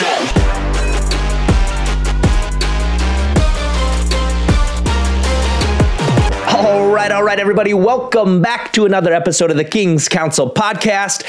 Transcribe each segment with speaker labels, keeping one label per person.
Speaker 1: All right, all right, everybody. Welcome back to another episode of the King's Council podcast.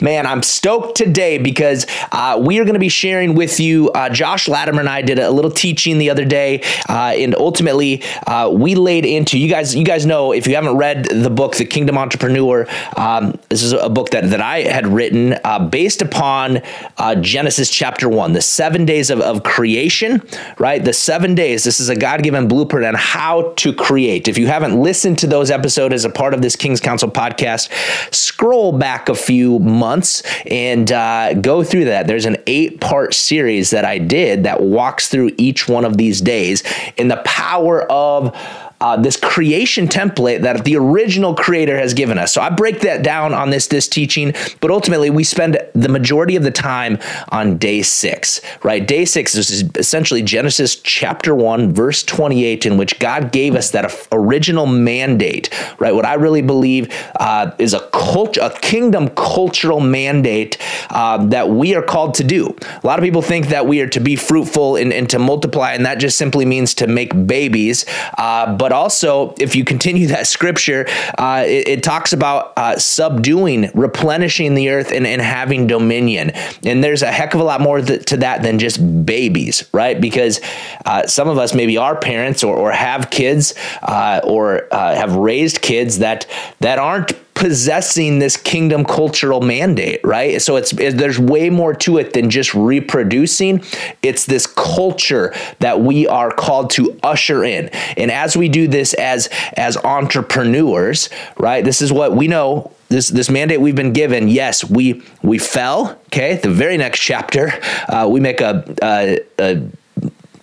Speaker 1: Man, I'm stoked today because uh, we are going to be sharing with you. Uh, Josh Latimer and I did a little teaching the other day, uh, and ultimately uh, we laid into you guys. You guys know if you haven't read the book, The Kingdom Entrepreneur. Um, this is a book that that I had written uh, based upon uh, Genesis chapter one, the seven days of, of creation. Right, the seven days. This is a God given blueprint on how to create. If you haven't listened to those episodes as a part of this King's Council podcast, scroll back a few months and uh, go through that. There's an eight part series that I did that walks through each one of these days in the power of uh, this creation template that the original creator has given us. So I break that down on this this teaching, but ultimately we spend the majority of the time on day six, right? Day six is essentially Genesis chapter one, verse 28, in which God gave us that original mandate, right? What I really believe uh, is a culture, a kingdom cultural mandate uh, that we are called to do. A lot of people think that we are to be fruitful and, and to multiply, and that just simply means to make babies. Uh, but but also, if you continue that scripture, uh, it, it, talks about uh, subduing, replenishing the earth, and, and, having dominion. And there's a heck of a lot more th- to that than just babies, right? Because uh, some of us maybe are parents or, or have kids uh, or uh, have raised kids that that aren't possessing this kingdom cultural mandate, right? So it's it, there's way more to it than just reproducing. It's this culture that we are called to usher in. And as we do this as as entrepreneurs, right? This is what we know this this mandate we've been given. Yes, we we fell. Okay, the very next chapter, uh, we make a, a, a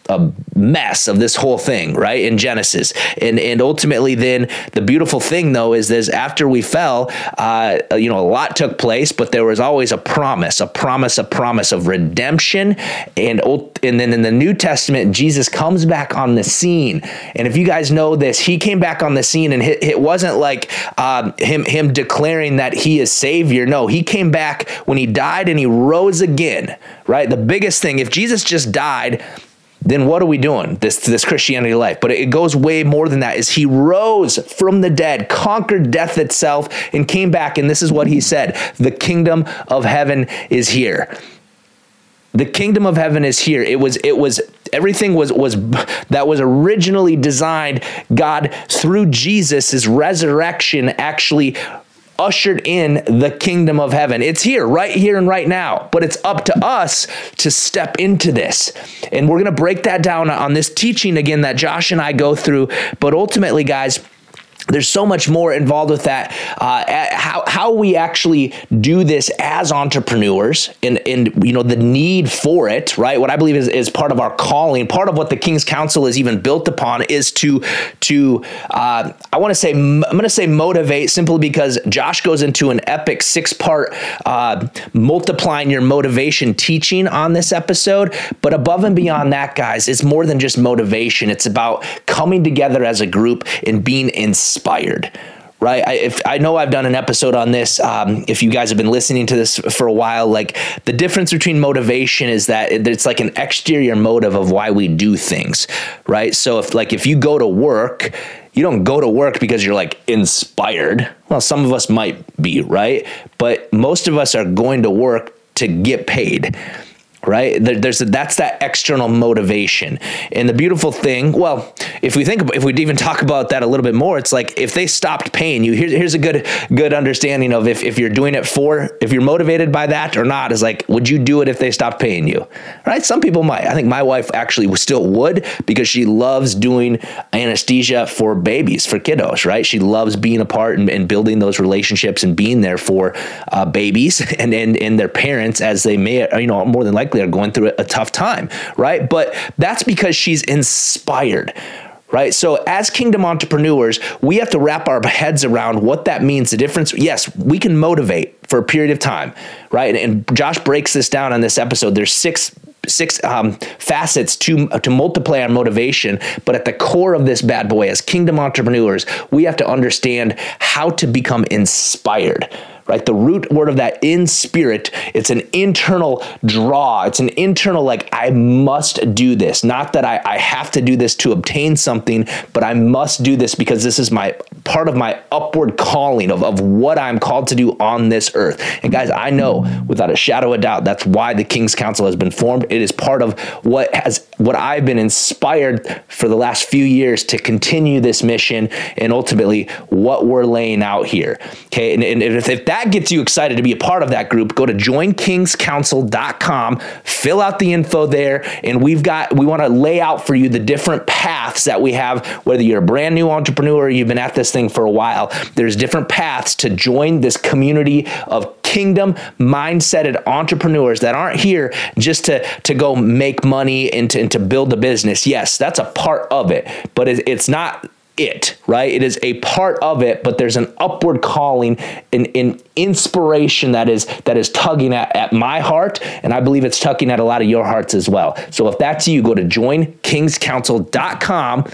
Speaker 1: a mess of this whole thing, right? In Genesis, and and ultimately, then the beautiful thing though is this: after we fell, uh, you know, a lot took place, but there was always a promise, a promise, a promise of redemption, and and then in the New Testament, Jesus comes back on the scene, and if you guys know this, he came back on the scene, and it, wasn't like um, him him declaring that he is Savior. No, he came back when he died and he rose again, right? The biggest thing, if Jesus just died then what are we doing? This this christianity life. But it goes way more than that is he rose from the dead conquered death itself and came back and this is what he said the kingdom of heaven is here. The kingdom of heaven is here. It was it was everything was was that was originally designed god through jesus resurrection actually ushered in the kingdom of heaven. It's here, right here and right now, but it's up to us to step into this. And we're going to break that down on this teaching again that Josh and I go through. But ultimately, guys, there's so much more involved with that. Uh, how how we actually do this as entrepreneurs, and and you know the need for it, right? What I believe is, is part of our calling. Part of what the King's Council is even built upon is to to uh, I want to say I'm going to say motivate simply because Josh goes into an epic six part uh, multiplying your motivation teaching on this episode. But above and beyond that, guys, it's more than just motivation. It's about coming together as a group and being inspired inspired right? I, if I know I've done an episode on this, um, if you guys have been listening to this for a while, like the difference between motivation is that it's like an exterior motive of why we do things, right? So if like if you go to work, you don't go to work because you're like inspired. Well, some of us might be, right? But most of us are going to work to get paid right? There, there's a, that's that external motivation. And the beautiful thing well if we think about, if we even talk about that a little bit more it's like if they stopped paying you here, here's a good good understanding of if, if you're doing it for if you're motivated by that or not is like would you do it if they stopped paying you? Right? Some people might. I think my wife actually still would because she loves doing anesthesia for babies for kiddos right? She loves being a part and, and building those relationships and being there for uh, babies and, and and their parents as they may you know more than likely are going through a tough time, right? But that's because she's inspired, right? So, as kingdom entrepreneurs, we have to wrap our heads around what that means. The difference, yes, we can motivate for a period of time, right? And, and Josh breaks this down on this episode. There's six six um, facets to to multiply our motivation. But at the core of this bad boy, as kingdom entrepreneurs, we have to understand how to become inspired right? The root word of that in spirit, it's an internal draw. It's an internal, like, I must do this. Not that I, I have to do this to obtain something, but I must do this because this is my part of my upward calling of, of what I'm called to do on this earth. And guys, I know without a shadow of doubt, that's why the King's Council has been formed. It is part of what has what I've been inspired for the last few years to continue this mission and ultimately what we're laying out here. Okay. And, and if, if that gets you excited to be a part of that group, go to joinkingscouncil.com, fill out the info there, and we've got we want to lay out for you the different paths that we have, whether you're a brand new entrepreneur or you've been at this thing for a while. There's different paths to join this community of kingdom mindseted entrepreneurs that aren't here just to, to go make money and to, and to build a business. Yes, that's a part of it, but it's not it, right? It is a part of it, but there's an upward calling, an, an inspiration that is that is tugging at, at my heart, and I believe it's tugging at a lot of your hearts as well. So if that's you, go to joinkingscouncil.com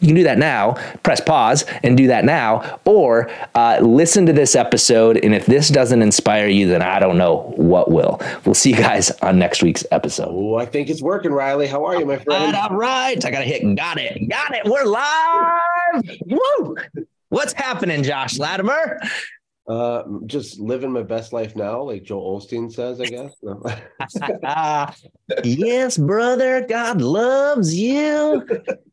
Speaker 1: you can do that now, press pause and do that now, or uh, listen to this episode. And if this doesn't inspire you, then I don't know what will. We'll see you guys on next week's episode.
Speaker 2: Oh, I think it's working, Rylee. How are you, my friend?
Speaker 1: All right, all right. I got to hit got it. Got it. We're live. Woo! What's happening, Josh Latimer?
Speaker 2: Uh, just living my best life now, like Joel Osteen says, I guess.
Speaker 1: Yes, brother, God loves you.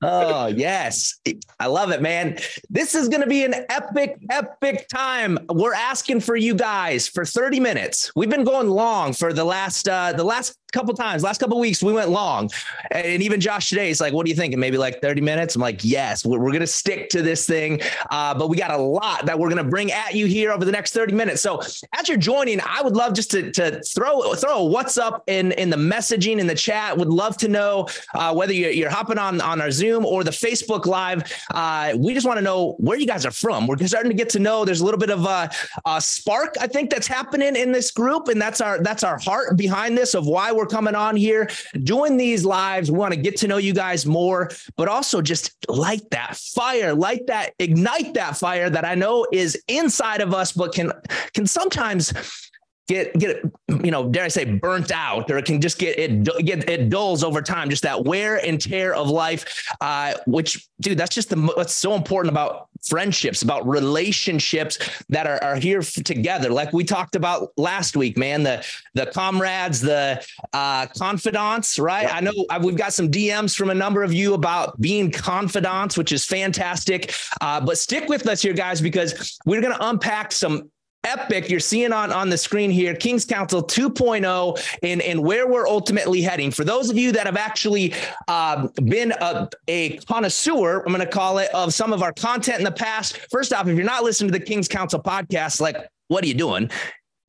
Speaker 1: Oh, yes. I love it, man. This is going to be an epic, epic time. We're asking for you guys for 30 minutes. We've been going long for the last uh the last couple times, last couple weeks, we went long. And even Josh today is like, what do you think? maybe like 30 minutes. I'm like, yes, we're, we're to stick to this thing. Uh, but we got a lot that we're to bring at you here over the next 30 minutes. So as you're joining, I would love just to, to throw, throw what's up in, in the messaging in the chat. Would love to know uh, whether you're, you're, hopping on, on our Zoom or the Facebook live. Uh, we just want to know where you guys are from. We're starting to get to know there's a little bit of a, a spark, I think that's happening in this group. And that's our, that's our heart behind this of why we're coming on here doing these lives. We want to get to know you guys more, but also just light that fire, light that, ignite that fire that I know is inside of us, but can can sometimes get get you know dare I say burnt out or it can just get it get it dulls over time. Just that wear and tear of life uh, which dude that's just the what's so important about friendships about relationships that are, are here together. Like we talked about last week man the the comrades the uh, confidants right? I know I've, we've got some dms from a number of you about being confidants which is fantastic. Uh, but stick with us here guys because we're going to unpack some epic you're seeing on, on the screen here king's council 2.0 and, and where we're ultimately heading for those of you that have actually uh, been a, a connoisseur i'm going to call it of some of our content in the past first off if you're not listening to the king's council podcast like what are you doing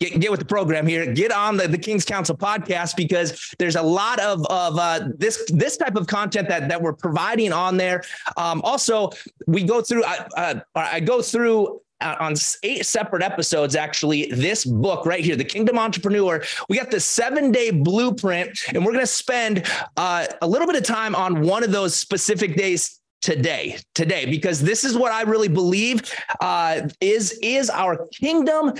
Speaker 1: Get, get with the program here. Get on the, the King's Council podcast because there's a lot of of uh, this this type of content that that we're providing on there. Um, also, we go through. I, uh, I go through on eight separate episodes, actually, this book right here, The Kingdom Entrepreneur. We got the seven day blueprint, and we're going to spend uh, a little bit of time on one of those specific days today today because this is what i really believe uh, is is our kingdom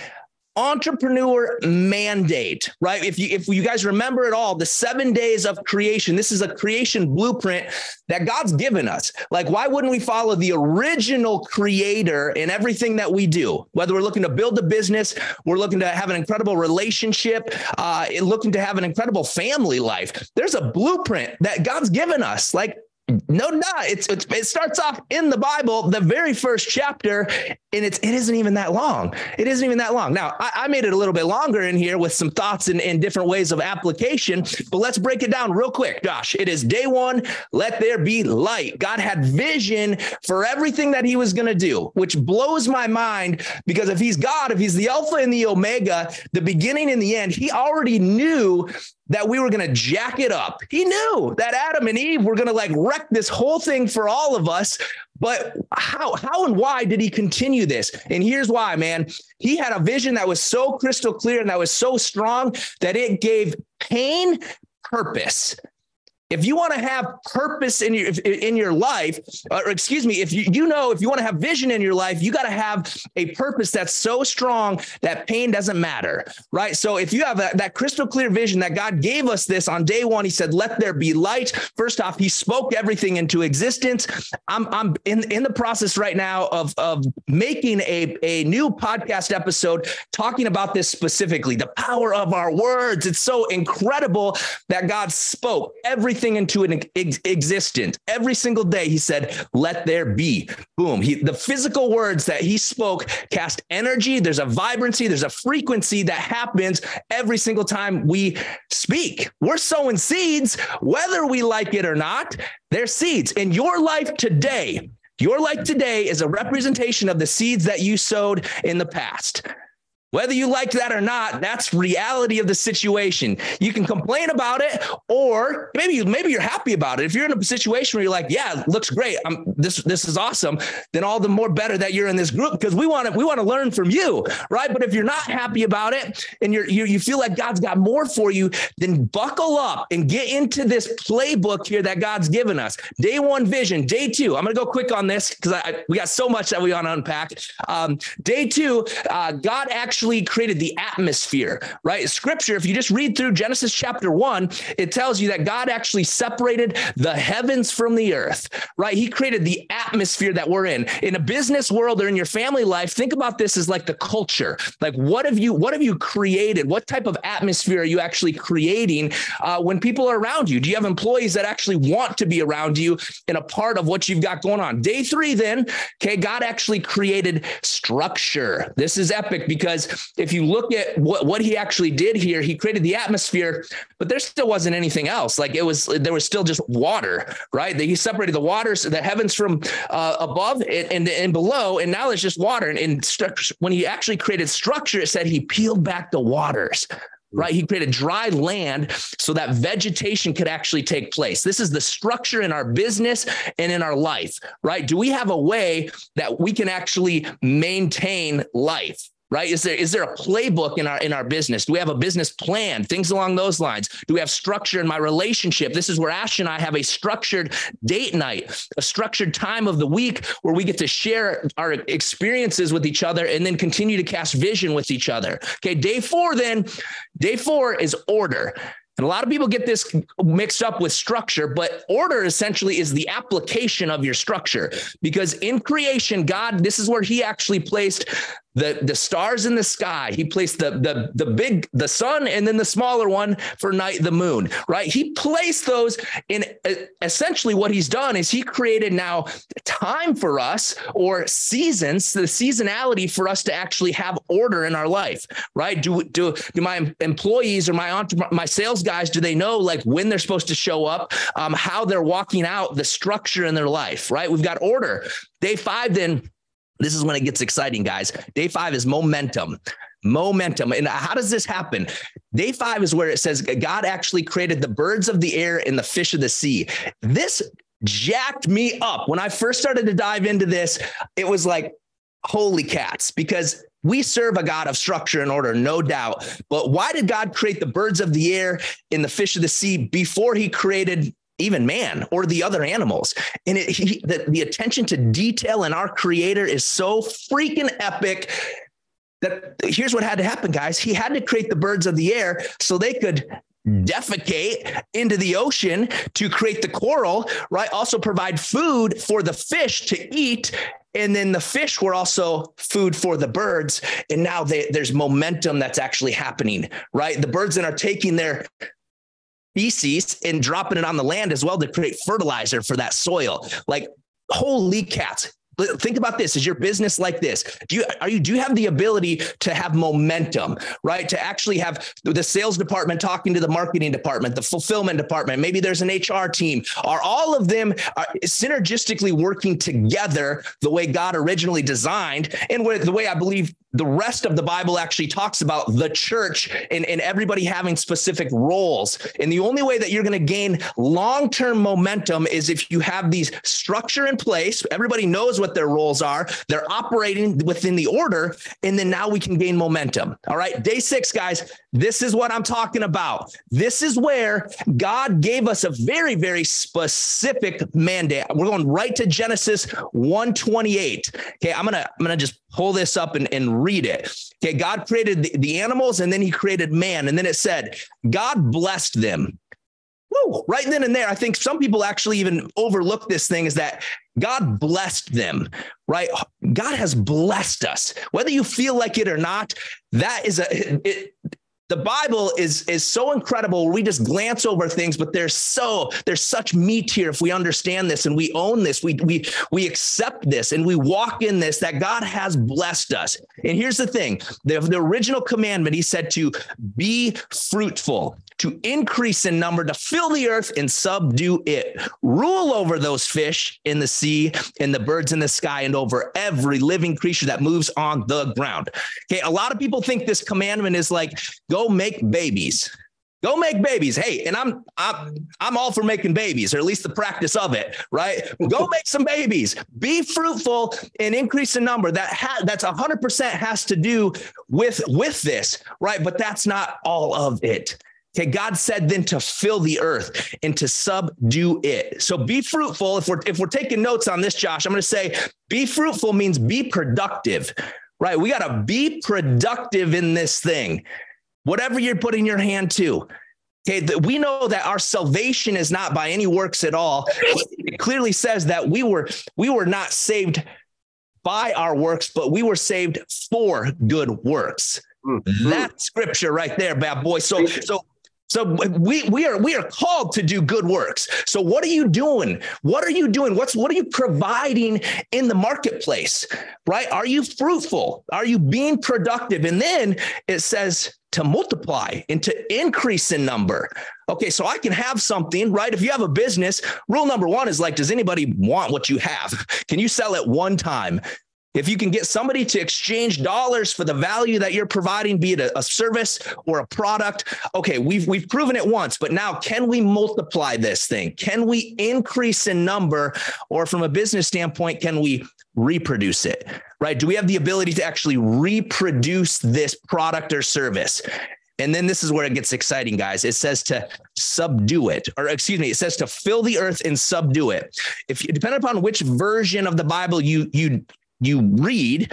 Speaker 1: entrepreneur mandate, right? If you if you guys remember it all, the 7 days of creation, this is a creation blueprint that God's given us. Like why wouldn't we follow the original creator in everything that we do? Whether we're looking to build a business, we're looking to have an incredible relationship, uh looking to have an incredible family life. There's a blueprint that God's given us. Like no, no, it's, it's, it starts off in the Bible, the very first chapter, and it's it isn't even that long. It isn't even that long. Now, I, I made it a little bit longer in here with some thoughts and, and different ways of application, but let's break it down real quick, Josh. It is day one. Let there be light. God had vision for everything that He was going to do, which blows my mind because if He's God, if He's the Alpha and the Omega, the beginning and the end, He already knew that we were going to jack it up. He knew that Adam and Eve were going to like wreck this whole thing for all of us. But how, how and why did he continue this? And here's why, man. He had a vision that was so crystal clear and that was so strong that it gave pain purpose. If you want to have purpose in your in your life or excuse me if you you know if you want to have vision in your life you got to have a purpose that's so strong that pain doesn't matter right? So if you have that crystal clear vision that god gave us this on day one he said let there be light. First off he spoke everything into existence. I'm i'm in in the process right now of of making a a new podcast episode talking about this specifically the power of our words. It's so incredible that god spoke everything everything into an ex- existence. Every single day, he said, "Let there be." Boom. He, the physical words that he spoke cast energy. There's a vibrancy. There's a frequency that happens every single time we speak. We're sowing seeds, whether we like it or not. They're seeds in your life today. Your life today is a representation of the seeds that you sowed in the past. Whether you like that or not, that's reality of the situation. You can complain about it, or maybe maybe you're happy about it. If you're in a situation where you're like, "Yeah, looks great. I'm, this this is awesome," then all the more better that you're in this group because we want to we want to learn from you, right? But if you're not happy about it and you're you you feel like God's got more for you, then buckle up and get into this playbook here that God's given us. Day one vision, day two. I'm gonna go quick on this because we got so much that we want to unpack. Um, day two, uh, God actually actually created the atmosphere, right? Scripture, if you just read through Genesis chapter one, it tells you that God actually separated the heavens from the earth, right? He created the atmosphere that we're in. In a business world or in your family life, think about this as like the culture. Like, what have you, what have you created? What type of atmosphere are you actually creating uh, when people are around you? Do you have employees that actually want to be around you and a part of what you've got going on? Day three, then, okay, God actually created structure. This is epic because if you look at what, what he actually did here, he created the atmosphere, but there still wasn't anything else. Like it was, there was still just water, right? That He separated the waters, the heavens from uh, above and, and, and below, and now there's just water. And, and when he actually created structure, it said he peeled back the waters right? He created dry land so that vegetation could actually take place. This is the structure in our business and in our life, right? Do we have a way that we can actually maintain life? Right? Is there is there a playbook in our in our business? Do we have a business plan? Things along those lines. Do we have structure in my relationship? This is where ash and i have a structured date night a structured time of the week where we get to share our experiences with each other and then continue to cast vision with each other. Okay day four then day four is order. And a lot of people get this mixed up with structure, but order essentially is the application of your structure. Because in creation, God, this is where He actually placed the the stars in the sky. He placed the the the big the sun and then the smaller one for night the moon right? He placed those in essentially what he's done is he created now time for us or seasons the seasonality for us to actually have order in our life right? Do do do my employees or my my sales guys do they know like when they're supposed to show up um, how they're walking out the structure in their life right? We've got order. Day 5 then this is when it gets exciting, guys. Day five is momentum. Momentum. And how does this happen? Day five is where it says God actually created the birds of the air and the fish of the sea. This jacked me up. When I first started to dive into this, it was like, holy cats, because we serve a God of structure and order, no doubt. But why did God create the birds of the air and the fish of the sea before he created even man or the other animals. And it, he, the, the attention to detail in our creator is so freaking epic that here's what had to happen, guys. He had to create the birds of the air so they could defecate into the ocean to create the coral, right? Also provide food for the fish to eat. And then the fish were also food for the birds. And now they, there's momentum that's actually happening, right? The birds then are taking their feces and dropping it on the land as well to create fertilizer for that soil. Like, holy cats, think about this is your business like this? Do you are you do you have the ability to have momentum right? To actually have the sales department talking to the marketing department the fulfillment department maybe there's an hr team. Are all of them uh, synergistically working together the way god originally designed? And the way i believe the rest of the Bible actually talks about the church and, and everybody having specific roles. And the only way that you're going to gain long term momentum is if you have these structure in place. Everybody knows what their roles are, they're operating within the order. And then now we can gain momentum. All right. Day six, guys, this is what I'm talking about. This is where God gave us a very, very specific mandate. We're going right to Genesis 128. Okay. I'm going to, I'm going to just pull this up and, and read it. Okay, God created the, the animals and then he created man. And then it said, God blessed them. Woo, right then and there, I think some people actually even overlook this thing is that God blessed them, right? God has blessed us. Whether you feel like it or not, that is a, it, the Bible is is so incredible. We just glance over things, but there's so there's such meat here if we understand this and we own this. We we we accept this and we walk in this that God has blessed us. And here's the thing: the, the original commandment, He said to be fruitful to increase in number, to fill the earth and subdue it. Rule over those fish in the sea and the birds in the sky and over every living creature that moves on the ground. Okay, a lot of people think this commandment is like, go make babies. Go make babies. Hey, and I'm I'm I'm all for making babies, or at least the practice of it, right? Go make some babies. Be fruitful and increase in number. That ha- that's 100% has to do with with this, right? But that's not all of it. Okay, God said then to fill the earth and to subdue it. So be fruitful. If we're if we're taking notes on this, Josh, I'm going to say be fruitful means be productive. Right? We got to be productive in this thing. Whatever you're putting your hand to. Okay, we know that our salvation is not by any works at all. It clearly says that we were we were not saved by our works, but we were saved for good works. Mm-hmm. That scripture right there, bad boy. So so so we we are we are called to do good works. So what are you doing? What are you doing? What's what are you providing in the marketplace? Right? Are you fruitful? Are you being productive? And then it says to multiply and to increase in number. Okay, so I can have something, right? If you have a business, rule number 1 is like does anybody want what you have? Can you sell it one time? If you can get somebody to exchange dollars for the value that you're providing, be it a, a, service or a product, okay, we've we've proven it once, but now can we multiply this thing? Can we increase in number, or from a business standpoint, can we reproduce it? Right? Do we have the ability to actually reproduce this product or service? And then this is where it gets exciting, guys. It says to subdue it, or excuse me, it says to fill the earth and subdue it. If you depending upon which version of the Bible you you you read.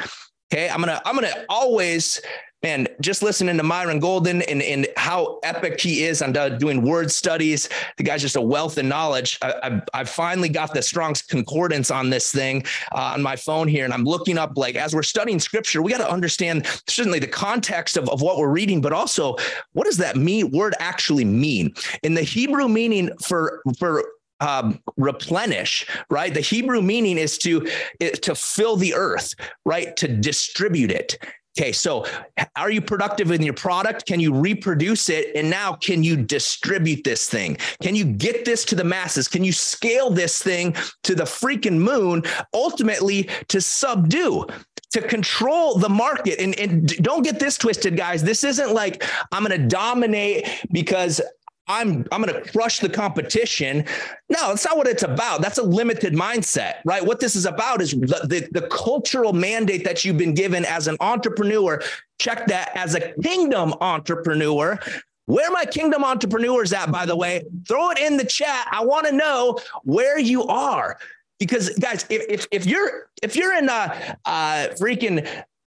Speaker 1: Okay, I'm gonna I'm gonna always man just listening to Myron Golden and and how epic he is on doing word studies. The guy's just a wealth of knowledge. I I, I finally got the Strong's Concordance on this thing uh, on my phone here, and I'm looking up like as we're studying Scripture, we got to understand certainly the context of of what we're reading, but also what does that mean word actually mean in the Hebrew meaning for for um, replenish, right? The Hebrew meaning is to to fill the earth, right? To distribute it. Okay, so are you productive in your product? Can you reproduce it? And now, can you distribute this thing? Can you get this to the masses? Can you scale this thing to the freaking moon, ultimately to subdue? to control the market. And, and don't get this twisted, guys. This isn't like I'm going to dominate because I'm I'm going to crush the competition. No, that's not what it's about. That's a limited mindset, right? What this is about is the, the, the cultural mandate that you've been given as an entrepreneur. Check that as a kingdom entrepreneur. Where my kingdom entrepreneurs at, by the way, throw it in the chat. I want to know where you are because guys, if, if, if you're if you're in a uh, freaking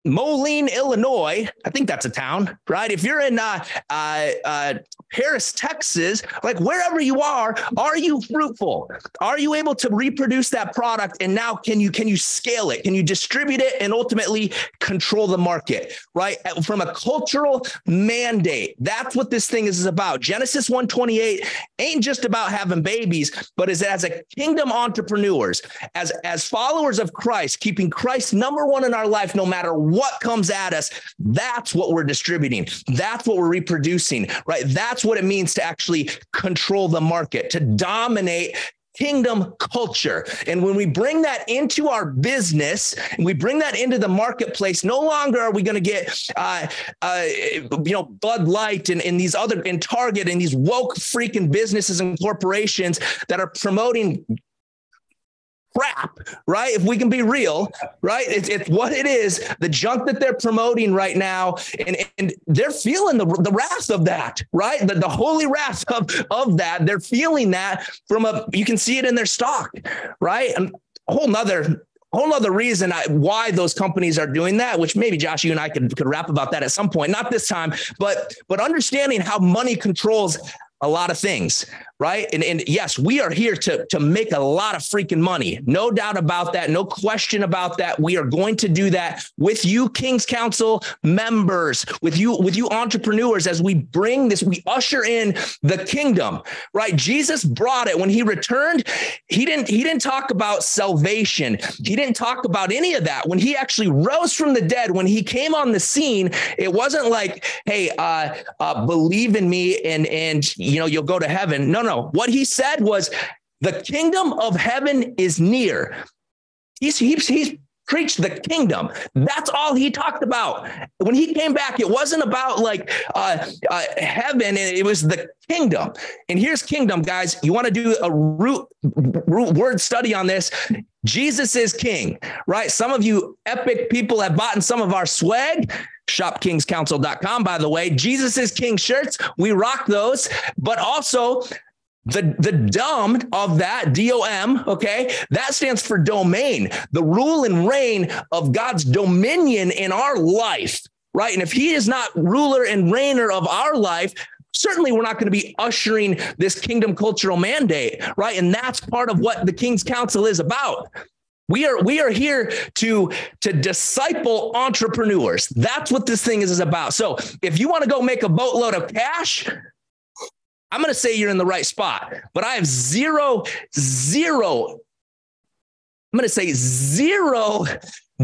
Speaker 1: Moline, Illinois, I think that's a town, right? If you're in uh, uh, uh, Paris, Texas, like wherever you are, are you fruitful? Are you able to reproduce that product? And now can you can you scale it? Can you distribute it and ultimately control the market? Right? From a cultural mandate. That's what this thing is about. Genesis 128 ain't just about having babies, but is as a kingdom entrepreneurs, as as followers of Christ, keeping Christ number one in our life, no matter what comes at us. That's what we're distributing. That's what we're reproducing, right? That's what it means to actually control the market, to dominate kingdom culture. And when we bring that into our business and we bring that into the marketplace, no longer are we going to get, uh, uh, you know, Bud Light and, and these other, and Target and these woke freaking businesses and corporations that are promoting crap, right? If we can be real, right? It's, it's what it is, the junk that they're promoting right now. And, and they're feeling the, the wrath of that, right? The, the holy wrath of, of that. They're feeling that from a, you can see it in their stock, right? And a whole nother whole other reason I, why those companies are doing that, which maybe Josh, you and I could, could rap about that at some point, not this time, but, but understanding how money controls a lot of things, right? And, and yes, we are here to, to make a lot of freaking money. No doubt about that. No question about that. We are going to do that with you, King's Council members, with you, with you entrepreneurs, as we bring this, we usher in the kingdom, right? Jesus brought it when he returned. He didn't, he didn't talk about salvation. He didn't talk about any of that. When he actually rose from the dead, when he came on the scene, it wasn't like, Hey, uh, uh believe in me and, and, you know, you'll go to heaven. No, no. What he said was the kingdom of heaven is near. He's, he's, he's preached the kingdom. That's all he talked about. When he came back, it wasn't about like uh, uh, heaven, it was the kingdom. And here's kingdom, guys. You want to do a root, root word study on this? Jesus is king, right? Some of you epic people have bought some of our swag shopkingscouncil.com by the way jesus is king shirts we rock those but also the, the dom of that, D-O-M, okay, that stands for domain, the rule and reign of God's dominion in our life, right? And if he is not ruler and reigner of our life, certainly we're not going to be ushering this kingdom cultural mandate, right? And that's part of what the King's Council is about. We are we are here to to disciple entrepreneurs. That's what this thing is, is about. So if you want to go make a boatload of cash, I'm going to say you're in the right spot, but I have zero, zero. I'm going to say zero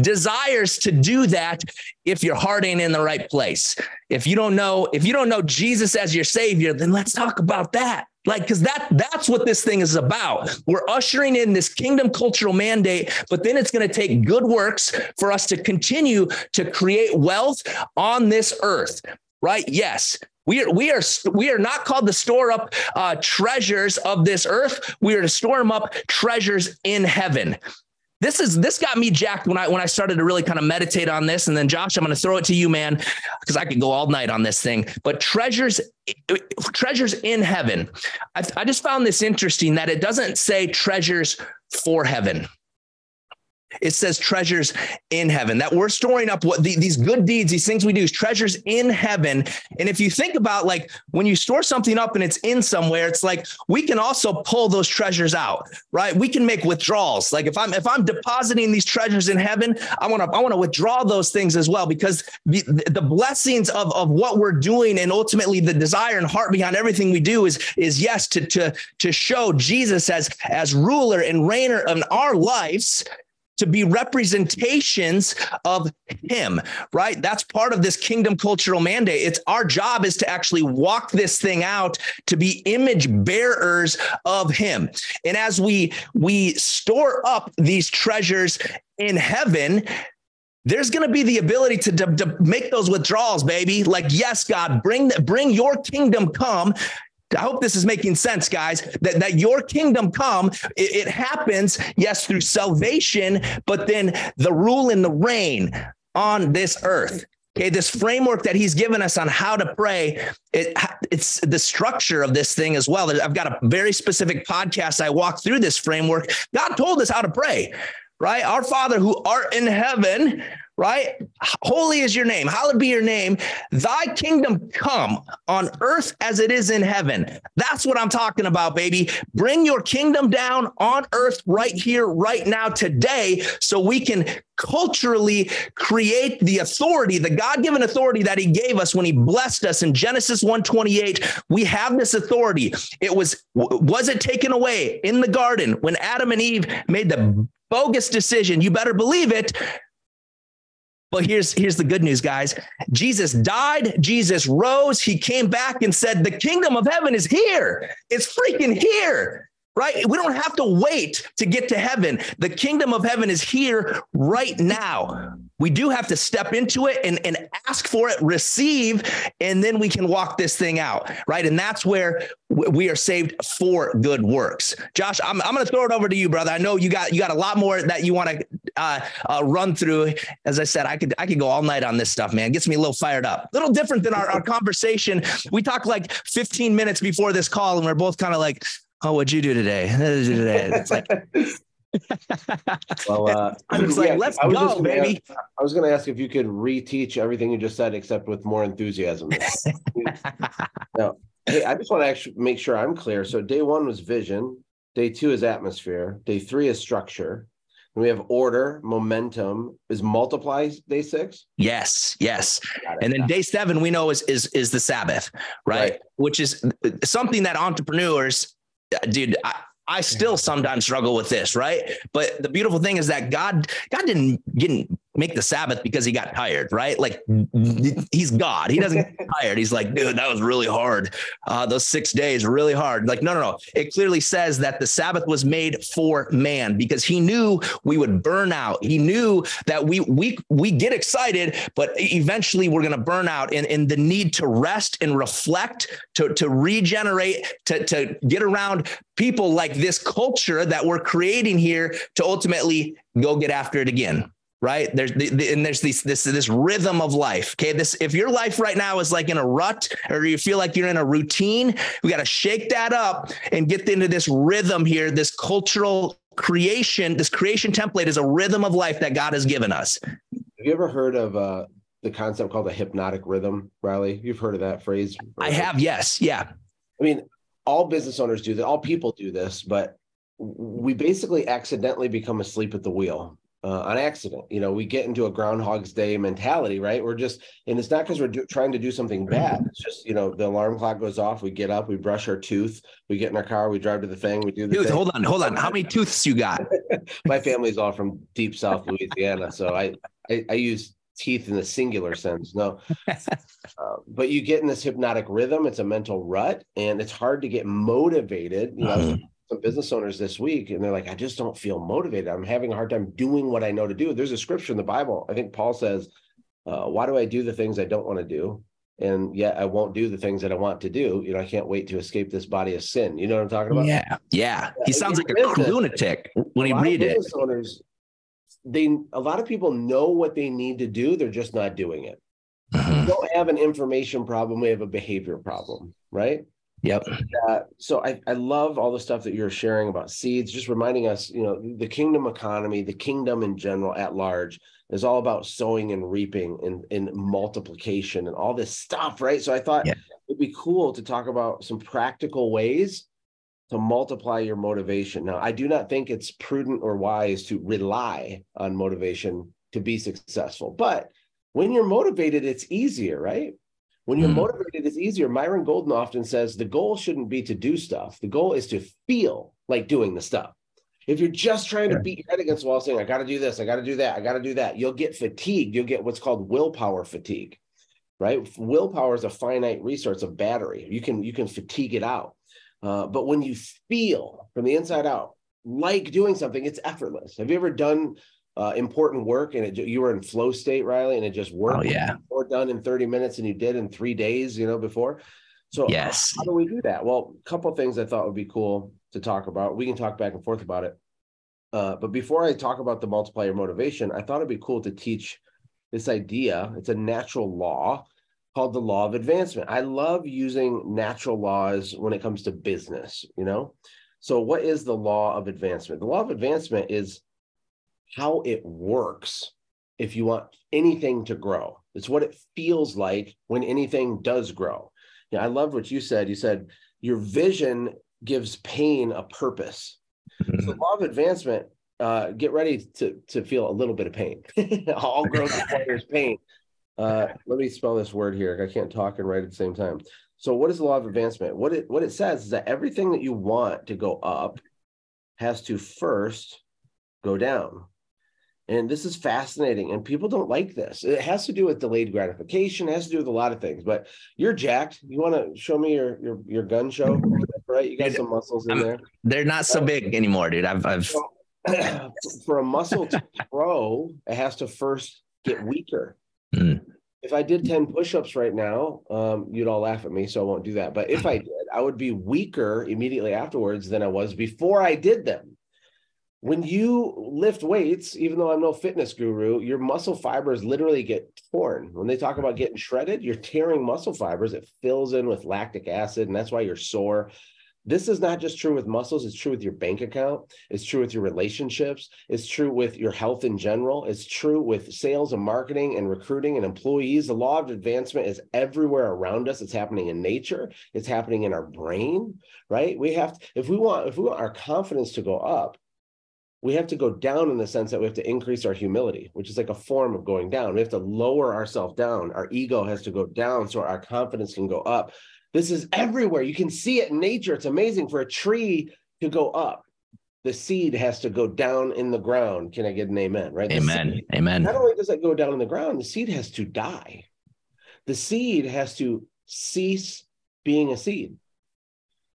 Speaker 1: desires to do that if your heart ain't in the right place. If you don't know, if you don't know Jesus as your savior, then let's talk about that. Like, because that that's what this thing is about. We're ushering in this kingdom cultural mandate, but then it's going to take good works for us to continue to create wealth on this earth. Right? Yes, we are, we are, we are not called to store up uh, treasures of this earth. We are to store them up treasures in heaven. This is this got me jacked when I when I started to really kind of meditate on this. And then Josh, I'm going to throw it to you, man, because I could go all night on this thing. But treasures, treasures in heaven. I, I just found this interesting that it doesn't say treasures for heaven it says treasures in heaven that we're storing up what the, these good deeds these things we do is treasures in heaven. And if you think about like when you store something up and it's in somewhere it's like we can also pull those treasures out right? We can make withdrawals. Like if i'm if i'm depositing these treasures in heaven i want to i want to withdraw those things as well because the, the blessings of of what we're doing and ultimately the desire and heart behind everything we do is is yes to to to show jesus as as ruler and reigner of our lives to be representations of him, right? That's part of this kingdom cultural mandate. It's our job is to actually walk this thing out to be image bearers of him. And as we we store up these treasures in heaven, there's going to be the ability to, to, to, make those withdrawals, baby. Like, yes, God, bring bring your kingdom come. I hope this is making sense, guys, that, that your kingdom come. It, it happens, yes, through salvation, but then the rule and the reign on this earth. Okay, this framework that he's given us on how to pray, it, it's the structure of this thing as well. I've got a very specific podcast. I walk through this framework. God told us how to pray, right? Our Father who art in heaven, right? Holy is your name. Hallowed be your name. Thy kingdom come on earth as it is in heaven. That's what I'm talking about, baby. Bring your kingdom down on earth right here, right now, today, so we can culturally create the authority, the God-given authority that he gave us when he blessed us in Genesis 128. We have this authority. It was was it taken away in the garden when Adam and Eve made the bogus decision? You better believe it but here's here's the good news, guys. Jesus died, Jesus rose, he came back and said, "The kingdom of heaven is here. It's freaking here." right? We don't have to wait to get to heaven. The kingdom of heaven is here right now. We do have to step into it and, and ask for it, receive, and then we can walk this thing out, right? And that's where we are saved for good works. Josh, I'm, I'm going to throw it over to you, brother. I know you got you got a lot more that you want to uh, uh, run through. As I said, I could I could go all night on this stuff, man. It gets me a little fired up. A little different than our, our conversation. We talked like 15 minutes before this call, and we're both kind of like, "Oh, what'd you do today?" It's like. well, uh, I'm just like, yeah, let's go, baby.
Speaker 2: Ask, I was going to ask if you could reteach everything you just said, except with more enthusiasm. now, hey, I just want to actually make sure I'm clear. So, day one was vision. Day two is atmosphere. Day three is structure. We have order, momentum. Is multiply day six?
Speaker 1: Yes, yes. And then day seven we know is is is the Sabbath, right? right. Which is uh, something that entrepreneurs, uh, dude. I, I still sometimes struggle with this, right? But the beautiful thing is that God, God didn't didn't make the Sabbath because he got tired, right? Like he's God. He doesn't get tired. He's like, dude, that was really hard. Uh, those six days really hard. Like, no, no, no. It clearly says that the Sabbath was made for man because he knew we would burn out. He knew that we we we get excited, but eventually we're gonna burn out. And, and the need to rest and reflect, to, to regenerate, to, to get around people like this culture that we're creating here to ultimately go get after it again right? There's the, the, and there's this this this rhythm of life. Okay, this if your life right now is like in a rut or you feel like you're in a routine, we got to shake that up and get into this rhythm here. This cultural creation, this creation template is a rhythm of life that God has given us.
Speaker 2: Have you ever heard of uh, the concept called the hypnotic rhythm, Rylee? You've heard of that phrase?
Speaker 1: I have. Yes. Yeah.
Speaker 2: I mean, all business owners do that. All people do this, but we basically accidentally become asleep at the wheel uh, on accident. You know, we get into a Groundhog's Day mentality, right? We're just, and it's not because we're do, trying to do something bad. It's just, you know, the alarm clock goes off, we get up, we brush our tooth, we get in our car, we drive to the thing, we do the.
Speaker 1: Dude,
Speaker 2: thing.
Speaker 1: hold on, hold on. How many tooths you got?
Speaker 2: My family's all from deep South Louisiana, so I, I, I use teeth in the singular sense. No, uh, but you get in this hypnotic rhythm. It's a mental rut, and it's hard to get motivated. You know. Some business owners this week and they're like, I just don't feel motivated. I'm having a hard time doing what I know to do. There's a scripture in the Bible. I think Paul says, uh, Why do I do the things I don't want to do? And yet I won't do the things that I want to do. You know, I can't wait to escape this body of sin. You know what I'm talking about?
Speaker 1: Yeah. Yeah. He sounds like a business, lunatic when you read it.
Speaker 2: Business owners, they a lot of people know what they need to do, they're just not doing it. Mm-hmm. We don't have an information problem, we have a behavior problem, right?
Speaker 1: Yep.
Speaker 2: Uh, so I, I love all the stuff that you're sharing about seeds, just reminding us, you know, the kingdom economy, the kingdom in general at large is all about sowing and reaping and, and multiplication and all this stuff, right? So I thought yeah. it'd be cool to talk about some practical ways to multiply your motivation. Now, I do not think it's prudent or wise to rely on motivation to be successful, but when you're motivated, it's easier, right? When you're mm. motivated, it's easier. Myron Golden often says the goal shouldn't be to do stuff. The goal is to feel like doing the stuff. If you're just trying to beat your head against the wall saying, I got to do this, I got to do that, I got to do that, you'll get fatigued. You'll get what's called willpower fatigue, right? Willpower is a finite resource, a battery. You can you can fatigue it out. Uh, but when you feel from the inside out like doing something, it's effortless. Have you ever done uh, important work and it, you were in flow state, Rylee, and it just worked.
Speaker 1: Oh, yeah.
Speaker 2: Or done in 30 minutes and you did in three days, you know, before. So
Speaker 1: yes.
Speaker 2: How, how do we do that? Well, a couple things I thought would be cool to talk about. We can talk back and forth about it. Uh, but before I talk about the multiplier motivation, I thought it'd be cool to teach this idea. It's a natural law called the law of advancement. I love using natural laws when it comes to business, you know? So, what is the law of advancement? The law of advancement is how it works if you want anything to grow. It's what it feels like when anything does grow. Yeah, I love what you said. You said your vision gives pain a purpose. Mm-hmm. So law of advancement, uh, get ready to to feel a little bit of pain. All growth requires pain. Uh, let me spell this word here. I can't talk and write at the same time. So, what is the law of advancement? What it what it says is that everything that you want to go up has to first go down. And this is fascinating. And people don't like this. It has to do with delayed gratification, it has to do with a lot of things. But you're jacked. You want to show me your your your gun show, right? You got some muscles in I'm, there.
Speaker 1: They're not so big anymore, dude. I've I've
Speaker 2: for a muscle to grow, it has to first get weaker. Mm. If I did 10 push-ups right now, um, you'd all laugh at me, so I won't do that. But if I did, I would be weaker immediately afterwards than I was before I did them when you lift weights, even though I'm no fitness guru, your muscle fibers literally get torn. When they talk about getting shredded, you're tearing muscle fibers. It fills in with lactic acid, and that's why you're sore. This is not just true with muscles, it's true with your bank account, it's true with your relationships, it's true with your health in general, it's true with sales and marketing and recruiting and employees. The law of advancement is everywhere around us. It's happening in nature, it's happening in our brain, right? We have to, if we want if we want our confidence to go up, we have to go down in the sense that we have to increase our humility, which is like a form of going down. We have to lower ourselves down. Our ego has to go down so our confidence can go up. This is everywhere. You can see it in nature. It's amazing for a tree to go up. The seed has to go down in the ground. Can I get an amen? Right?
Speaker 1: amen.
Speaker 2: Seed,
Speaker 1: amen.
Speaker 2: Not only does it go down in the ground, the seed has to die. The seed has to cease being a seed.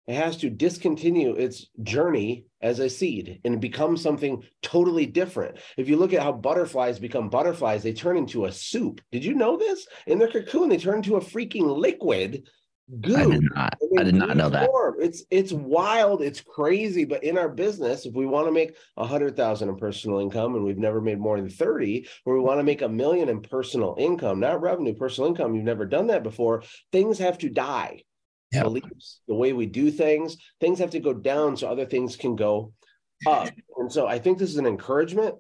Speaker 2: It has to discontinue its journey as a seed and become something totally different. If you look at how butterflies become butterflies, they turn into a soup. Did you know this? In their cocoon, they turn into a freaking liquid goo. I
Speaker 1: did not. I did not know that.
Speaker 2: It's it's wild. It's crazy. But in our business, if we want to make a hundred thousand in personal income, and we've never made more than thirty, or we want to make a million in personal income, not revenue, personal income, you've never done that before. Things have to die beliefs, the way we do things. Things have to go down so other things can go up. And so I think this is an encouragement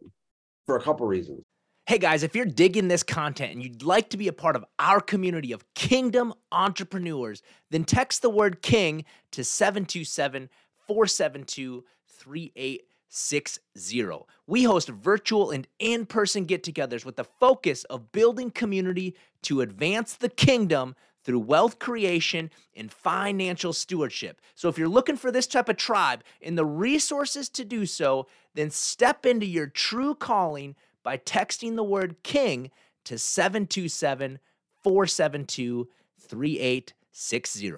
Speaker 2: for a couple reasons.
Speaker 1: Hey guys, if you're digging this content and you'd like to be a part of our community of kingdom entrepreneurs, then text the word king to 727 472 3860. We host virtual and in person get togethers with the focus of building community to advance the kingdom through wealth creation and financial stewardship. So, if you're looking for this type of tribe and the resources to do so, then step into your true calling by texting the word king to 727 472 3860.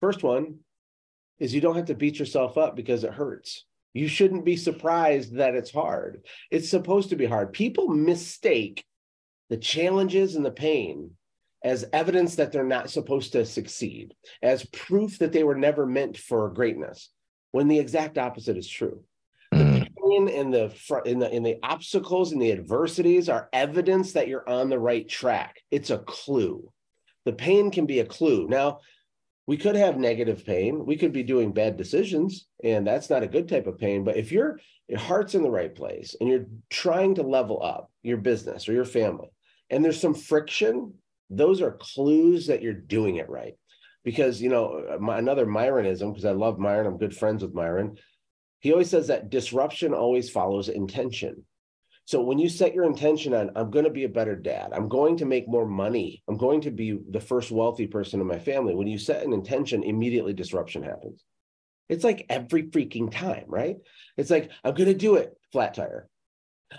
Speaker 2: First one is you don't have to beat yourself up because it hurts. You shouldn't be surprised that it's hard. It's supposed to be hard. People mistake the challenges and the pain as evidence that they're not supposed to succeed, as proof that they were never meant for greatness, when the exact opposite is true. The hmm. pain and the front in the in the obstacles and the adversities are evidence that you're on the right track. It's a clue. The pain can be a clue. Now, we could have negative pain. We could be doing bad decisions, and that's not a good type of pain. But if your your heart's in the right place and you're trying to level up your business or your family, and there's some friction those are clues that you're doing it right. Because, you know, uh, my, another Myronism, because I love Myron, I'm good friends with Myron. He always says that disruption always follows intention. So when you set your intention on, I'm going to be a better dad, I'm going to make more money, I'm going to be the first wealthy person in my family, when you set an intention, immediately disruption happens. It's like every freaking time, right? It's like, I'm going to do it, flat tire.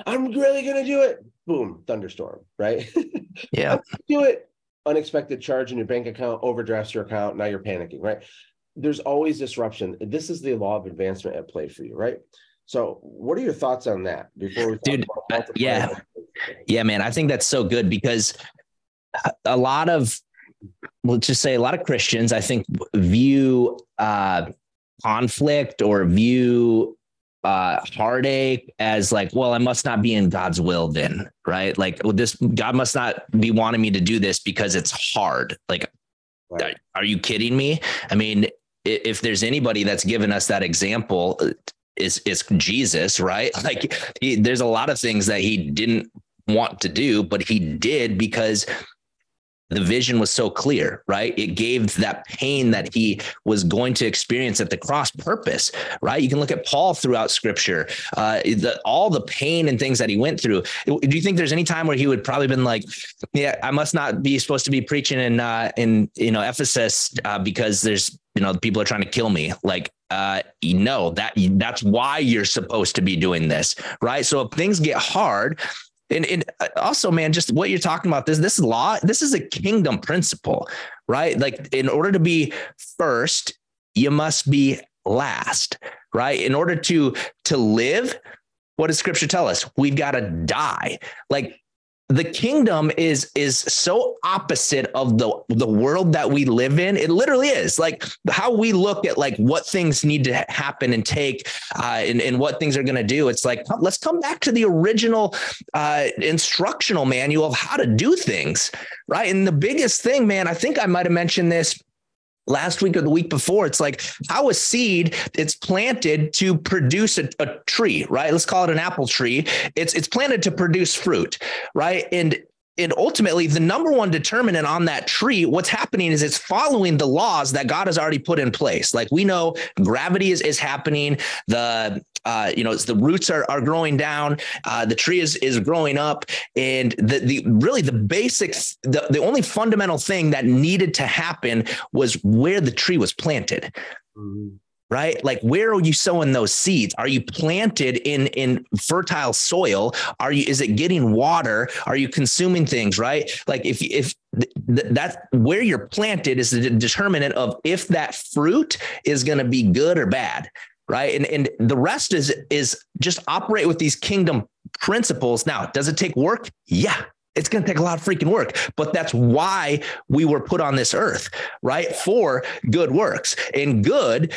Speaker 2: I'm really going to do it. Boom, thunderstorm, right?
Speaker 1: Yeah.
Speaker 2: do it. Unexpected charge in your bank account, overdrafts your account. Now you're panicking, right? There's always disruption. This is the law of advancement at play for you, right? So, what are your thoughts on that before we
Speaker 1: Dude, yeah. Yeah, man. I think that's so good because a lot of let's just say a lot of Christians, I think, view uh, conflict or view uh, heartache as like, well, I must not be in God's will then, right? Like, well, this God must not be wanting me to do this because it's hard. Like, right. are, are you kidding me? I mean, if there's anybody that's given us that example, is is Jesus, right? Like, he, there's a lot of things that he didn't want to do, but he did because the vision was so clear, right? It gave that pain that he was going to experience at the cross purpose, right? You can look at Paul throughout scripture, uh, the, all the pain and things that he went through. Do you think there's any time where he would probably been like, yeah, I must not be supposed to be preaching in, uh, in, you know, Ephesus uh, because there's, you know, people are trying to kill me. Like, uh, you no, that that's why you're supposed to be doing this, right? So if things get hard, and, and uh, also, man, just what you're talking about this this law, this is a kingdom principle, right? Like in order to be first, you must be last, right? In order to to live, what does scripture tell us? We've got to die. Like the kingdom is is so opposite of the the world that we live in. It literally is. Like how we look at like what things need to happen and take uh, and, and what things are going to do. It's like let's come back to the original uh, instructional manual of how to do things right? And the biggest thing man i think i might have mentioned this last week or the week before it's like how a seed it's planted to produce a, a, tree right? Let's call it an apple tree. It's it's planted to produce fruit right? And and ultimately the number one determinant on that tree what's happening is it's following the laws that god has already put in place. Like we know gravity is, is happening. The uh, you know the roots are, are growing down. Uh, the tree is is growing up. And the the really the basics the, the only fundamental thing that needed to happen was where the tree was planted. Mm-hmm right? Like where are you sowing those seeds? Are you planted in in fertile soil? Are you is it getting water? Are you consuming things right? Like if if th- that's where you're planted is the determinant of if that fruit is going to be good or bad right? And and the rest is is just operate with these kingdom principles. Now does it take work? Yeah it's going to take a lot of freaking work, but that's why we were put on this earth, right? For good works. And good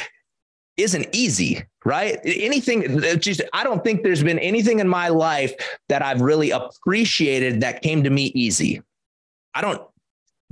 Speaker 1: isn't easy, right? Anything, just, I don't think there's been anything in my life that I've really appreciated that came to me easy. I don't,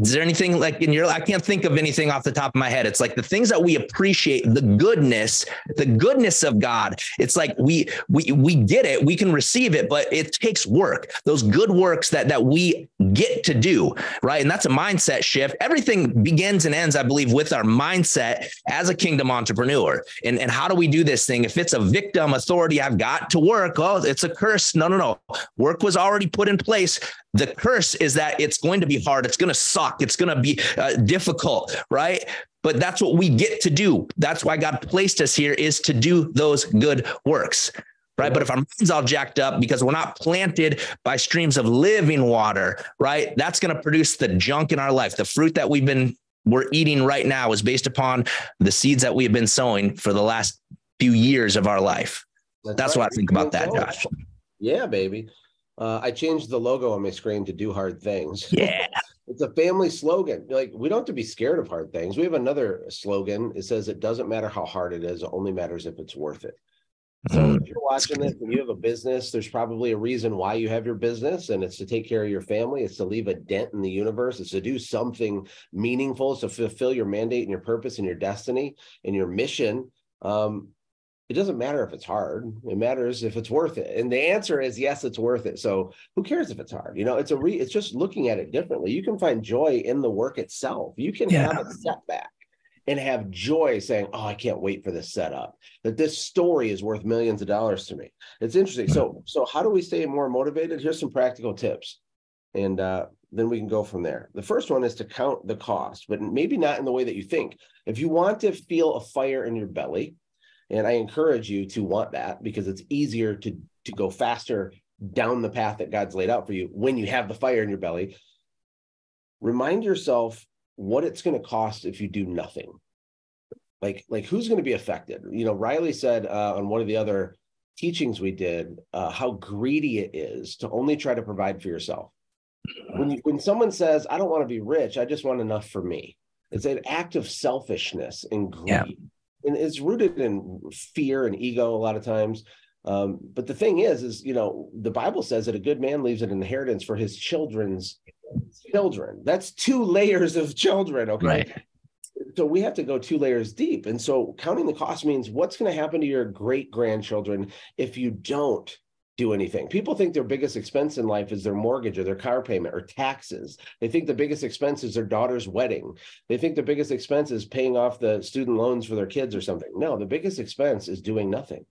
Speaker 1: is there anything like in your I can't think of anything off the top of my head. It's like the things that we appreciate, the goodness, the goodness of God. It's like we we we get it, we can receive it, but it takes work. Those good works that that we get to do, right? And that's a mindset shift. Everything begins and ends, I believe, with our mindset as a kingdom entrepreneur. And and how do we do this thing? If it's a victim authority, I've got to work. Oh, it's a curse. No, no, no. Work was already put in place. The curse is that it's going to be hard. It's going to suck. It's going to be uh, difficult, right? But that's what we get to do. That's why God placed us here is to do those good works. Right. But if our mind's all jacked up because we're not planted by streams of living water, right? That's going to produce the junk in our life. The fruit that we've been we're eating right now is based upon the seeds that we have been sowing for the last few years of our life. That's, That's right. what I think about that, Josh.
Speaker 2: Yeah, baby. Uh, I changed the logo on my screen to do hard things.
Speaker 1: Yeah.
Speaker 2: it's a family slogan. Like we don't have to be scared of hard things. We have another slogan. It says it doesn't matter how hard it is, it only matters if it's worth it. So mm. if you're watching this and you have a business, there's probably a reason why you have your business, and it's to take care of your family. It's to leave a dent in the universe. It's to do something meaningful. It's to fulfill your mandate and your purpose and your destiny and your mission. Um, it doesn't matter if it's hard. It matters if it's worth it. And the answer is yes it's worth it. So who cares if it's hard? You know it's a re it's just looking at it differently. You can find joy in the work itself. You can yeah. have a setback and have joy saying oh i can't wait for this setup that this story is worth millions of dollars to me. It's interesting. So so how do we stay more motivated? Here's some practical tips. And uh, then we can go from there. The first one is to count the cost but maybe not in the way that you think. If you want to feel a fire in your belly and I encourage you to want that because it's easier to to go faster down the path that God's laid out for you when you have the fire in your belly. Remind yourself what it's going to cost if you do nothing. Like like who's going to be affected? You know, Rylee said uh, on one of the other teachings we did uh, how greedy it is to only try to provide for yourself. When you, when someone says, "I don't want to be rich, I just want enough for me," it's an act of selfishness and greed. Yeah and it's rooted in fear and ego a lot of times. Um, but the thing is, is you know, the Bible says that a good man leaves an inheritance for his children's children. That's two layers of children. Okay. Right. So we have to go two layers deep. And so counting the cost means what's going to happen to your great grandchildren if you don't do anything. People think their biggest expense in life is their mortgage or their car payment or taxes. They think the biggest expense is their daughter's wedding. They think the biggest expense is paying off the student loans for their kids or something. No, the biggest expense is doing nothing.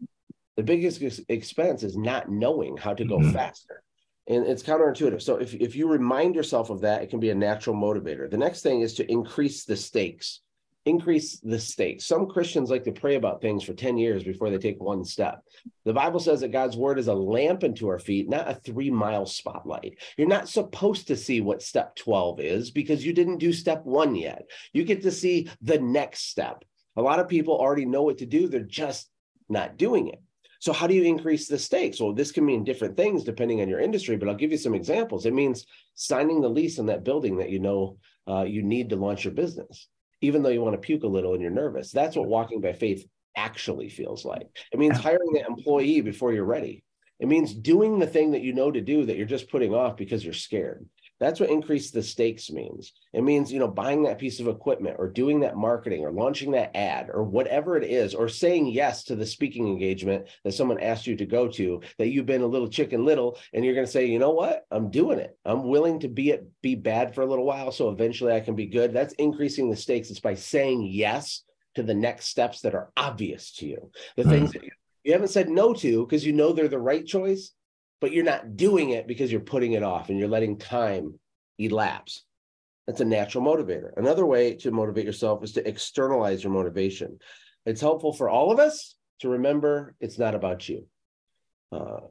Speaker 2: The biggest expense is not knowing how to go mm-hmm. faster. And it's counterintuitive. So if, if you remind yourself of that, it can be a natural motivator. The next thing is to increase the stakes. Increase the stakes. Some Christians like to pray about things for 10 years before they take one step. The Bible says that God's word is a lamp unto our feet, not a three mile spotlight. You're not supposed to see what step 12 is because you didn't do step one yet. You get to see the next step. A lot of people already know what to do, they're just not doing it. So, how do you increase the stakes? Well, this can mean different things depending on your industry, but I'll give you some examples. It means signing the lease on that building that you know uh, you need to launch your business even though you want to puke a little and you're nervous. That's what walking by faith actually feels like. It means hiring an employee before you're ready. It means doing the thing that you know to do that you're just putting off because you're scared. That's what increase the stakes means. It means, you know, buying that piece of equipment or doing that marketing or launching that ad or whatever it is, or saying yes to the speaking engagement that someone asked you to go to that you've been a little chicken little and you're going to say, you know what? I'm doing it. I'm willing to be it, be bad for a little while. So eventually I can be good. That's increasing the stakes. It's by saying yes to the next steps that are obvious to you. The mm. things that you, you haven't said no to because you know they're the right choice but you're not doing it because you're putting it off and you're letting time elapse. That's a natural motivator. Another way to motivate yourself is to externalize your motivation. It's helpful for all of us to remember it's not about you. Uh,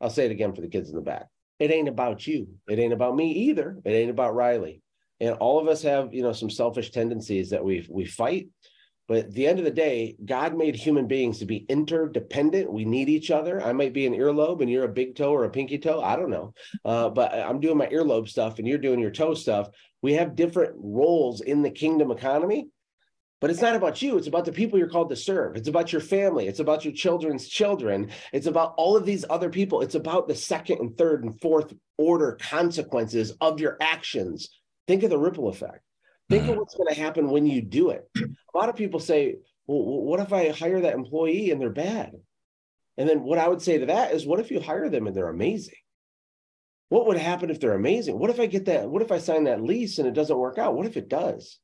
Speaker 2: I'll say it again for the kids in the back. It ain't about you. It ain't about me either. It ain't about Rylee. And all of us have, you know, some selfish tendencies that we we fight but at the end of the day, God made human beings to be interdependent. We need each other. I might be an earlobe and you're a big toe or a pinky toe. I don't know. Uh, but I'm doing my earlobe stuff and you're doing your toe stuff. We have different roles in the kingdom economy. But it's not about you. It's about the people you're called to serve. It's about your family. It's about your children's children. It's about all of these other people. It's about the second and third and fourth order consequences of your actions. Think of the ripple effect. Think of mm-hmm. what's going to happen when you do it. A lot of people say, well, what if I hire that employee and they're bad? And then what I would say to that is, what if you hire them and they're amazing? What would happen if they're amazing? What if I get that? What if I sign that lease and it doesn't work out? What if it does?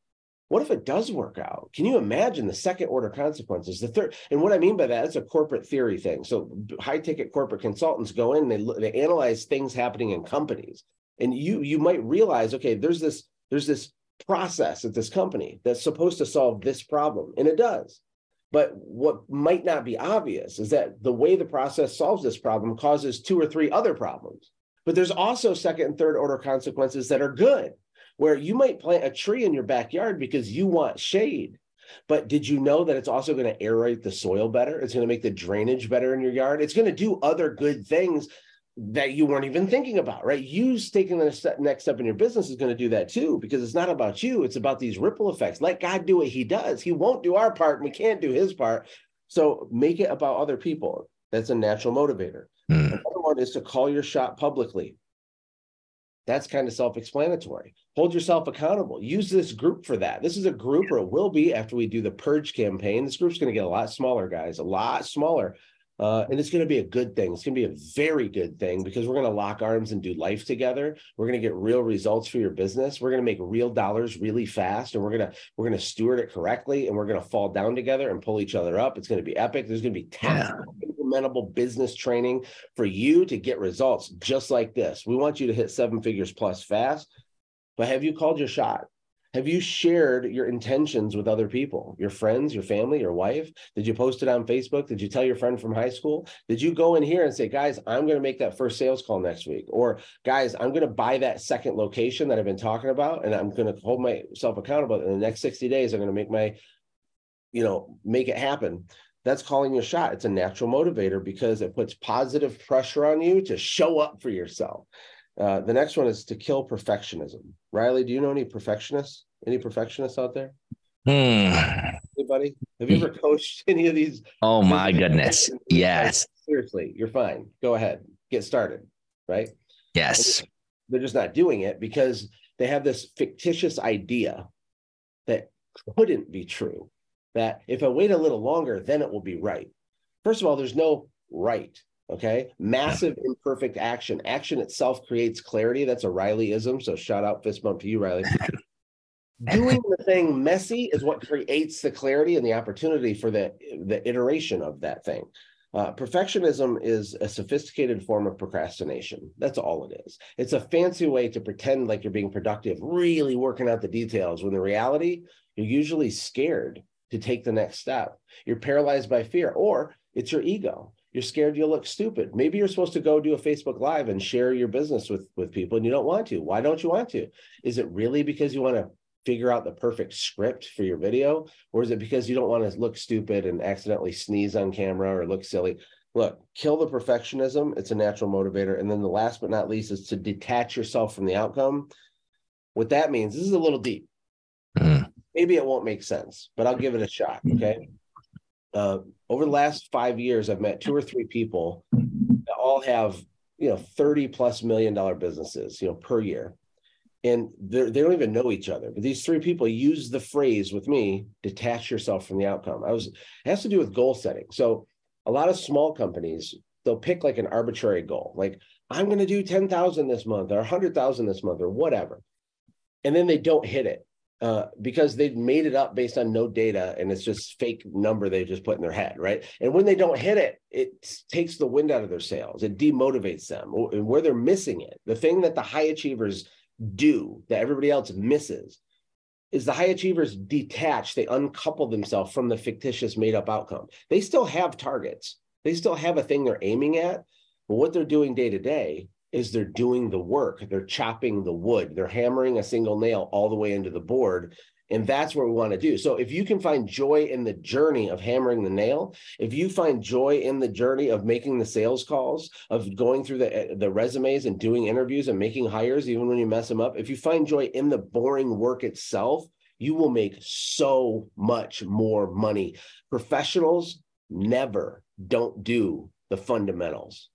Speaker 2: What if it does work out? Can you imagine the second order consequences? The third, and what I mean by that, it's a corporate theory thing. So high ticket corporate consultants go in, they they analyze things happening in companies, and you you might realize, okay, there's this there's this process at this company that's supposed to solve this problem, and it does. But what might not be obvious is that the way the process solves this problem causes two or three other problems. But there's also second and third order consequences that are good, where you might plant a tree in your backyard because you want shade. But did you know that it's also going to aerate the soil better? It's going to make the drainage better in your yard. It's going to do other good things that you weren't even thinking about, right? You taking the next step in your business is going to do that too, because it's not about you. It's about these ripple effects. Let God do what he does. He won't do our part and we can't do his part. So make it about other people. That's a natural motivator. Mm. Another one is to call your shot publicly. That's kind of self explanatory. Hold yourself accountable. Use this group for that. This is a group, or it will be after we do the purge campaign. This group's going to get a lot smaller, guys, a lot smaller uh, and it's going to be a good thing. It's going to be a very good thing because we're going to lock arms and do life together. We're going to get real results for your business. We're going to make real dollars really fast, and we're going to we're going to steward it correctly, and we're going to fall down together and pull each other up. It's going to be epic. There's going to be tactical, yeah. implementable business training for you to get results just like this. We want you to hit seven figures plus fast. But have you called your shot? Have you shared your intentions with other people, your friends, your family, your wife? Did you post it on Facebook? Did you tell your friend from high school? Did you go in here and say, guys, I'm going to make that first sales call next week? Or, guys, I'm going to buy that second location that I've been talking about and I'm going to hold myself accountable. In the next 60 days, I'm going to make my, you know, make it happen. That's calling your shot. It's a natural motivator because it puts positive pressure on you to show up for yourself. Uh, the next one is to kill perfectionism. Rylee, do you know any perfectionists? Any perfectionists out there?
Speaker 1: Hmm.
Speaker 2: Anybody? Have you ever coached any of these?
Speaker 1: Oh my goodness. Yes.
Speaker 2: Seriously, you're fine. Go ahead. Get started. Right?
Speaker 1: Yes.
Speaker 2: They're just not doing it because they have this fictitious idea that couldn't be true. That if I wait a little longer, then it will be right. First of all, there's no right. Okay. Massive imperfect action. Action itself creates clarity. That's a Ryleeism. So shout out fist bump to you, Rylee. Doing the thing messy is what creates the clarity and the opportunity for the, the iteration of that thing. Uh, perfectionism is a sophisticated form of procrastination. That's all it is. It's a fancy way to pretend like you're being productive, really working out the details, when the reality, you're usually scared to take the next step. You're paralyzed by fear, or it's your ego. You're scared you'll look stupid. Maybe you're supposed to go do a Facebook Live and share your business with, with people and you don't want to. Why don't you want to? Is it really because you want to figure out the perfect script for your video? Or is it because you don't want to look stupid and accidentally sneeze on camera or look silly? Look, kill the perfectionism. It's a natural motivator. And then the last but not least is to detach yourself from the outcome. What that means, this is a little deep. Mm. Maybe it won't make sense, but I'll give it a shot. Okay. Uh, over the last five years, I've met two or three people that all have, you know, 30 plus million dollar businesses, you know, per year and they don't even know each other. But these three people use the phrase with me: detach yourself from the outcome. I was it has to do with goal setting. So a lot of small companies they'll pick like an arbitrary goal, like I'm going to do ten thousand this month or hundred thousand this month or whatever, and then they don't hit it. Uh, because they've made it up based on no data and it's just fake number they just put in their head, right? And when they don't hit it, it takes the wind out of their sails. It demotivates them. And where they're missing it, the thing that the high achievers do that everybody else misses is the high achievers detach, they uncouple themselves from the fictitious made up outcome. They still have targets, they still have a thing they're aiming at, but what they're doing day to day is they're doing the work, they're chopping the wood, they're hammering a single nail all the way into the board and that's what we want to do. So if you can find joy in the journey of hammering the nail, if you find joy in the journey of making the sales calls, of going through the, eh, the resumes and doing interviews and making hires, even when you mess them up, if you find joy in the boring work itself, you will make so much more money. Professionals never don't do the fundamentals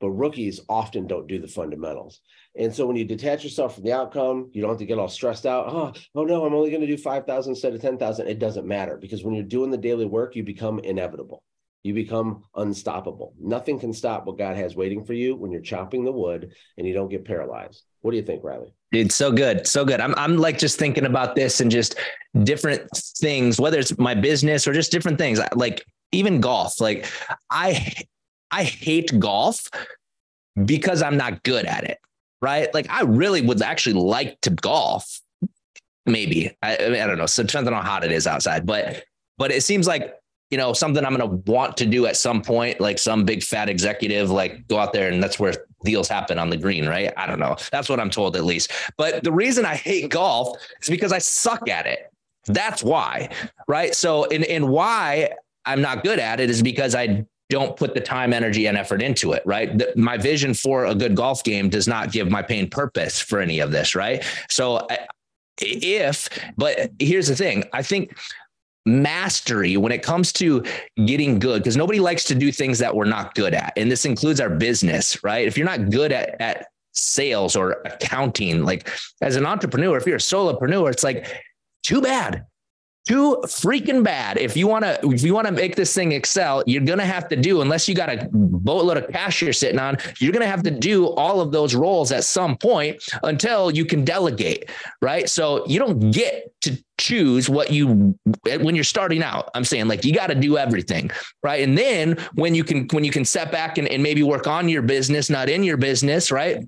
Speaker 2: but rookies often don't do the fundamentals. And so when you detach yourself from the outcome, you don't have to get all stressed out. Oh, oh no, I'm only going to do 5,000 instead of 10,000. It doesn't matter because when you're doing the daily work, you become inevitable. You become unstoppable. Nothing can stop what God has waiting for you when you're chopping the wood and you don't get paralyzed. What do you think, Rylee?
Speaker 1: Dude, so good. So good. I'm I'm like just thinking about this and just different things, whether it's my business or just different things. Like even golf. Like I I hate golf because I'm not good at it. Right. Like I really would actually like to golf. Maybe. I, I, don't know. So depends on how hot it is outside. But but it seems like, you know, something I'm gonna want to do at some point, like some big fat executive, like go out there and that's where deals happen on the green, right? I don't know. That's what I'm told at least. But the reason I hate golf is because I suck at it. That's why. Right. So and and why I'm not good at it is because I don't put the time, energy, and effort into it, right? The, my vision for a good golf game does not give my pain purpose for any of this, right? So, if, but here's the thing I think mastery when it comes to getting good, because nobody likes to do things that we're not good at. And this includes our business, right? If you're not good at, at sales or accounting, like as an entrepreneur, if you're a solopreneur, it's like, too bad too freaking bad. If you want to, if you want to make this thing excel, you're going to have to do, unless you got a boatload of cash you're sitting on, you're going to have to do all of those roles at some point until you can delegate. Right. So you don't get to choose what you, when you're starting out, I'm saying like, you got to do everything. Right. And then when you can, when you can step back and, and maybe work on your business, not in your business. Right.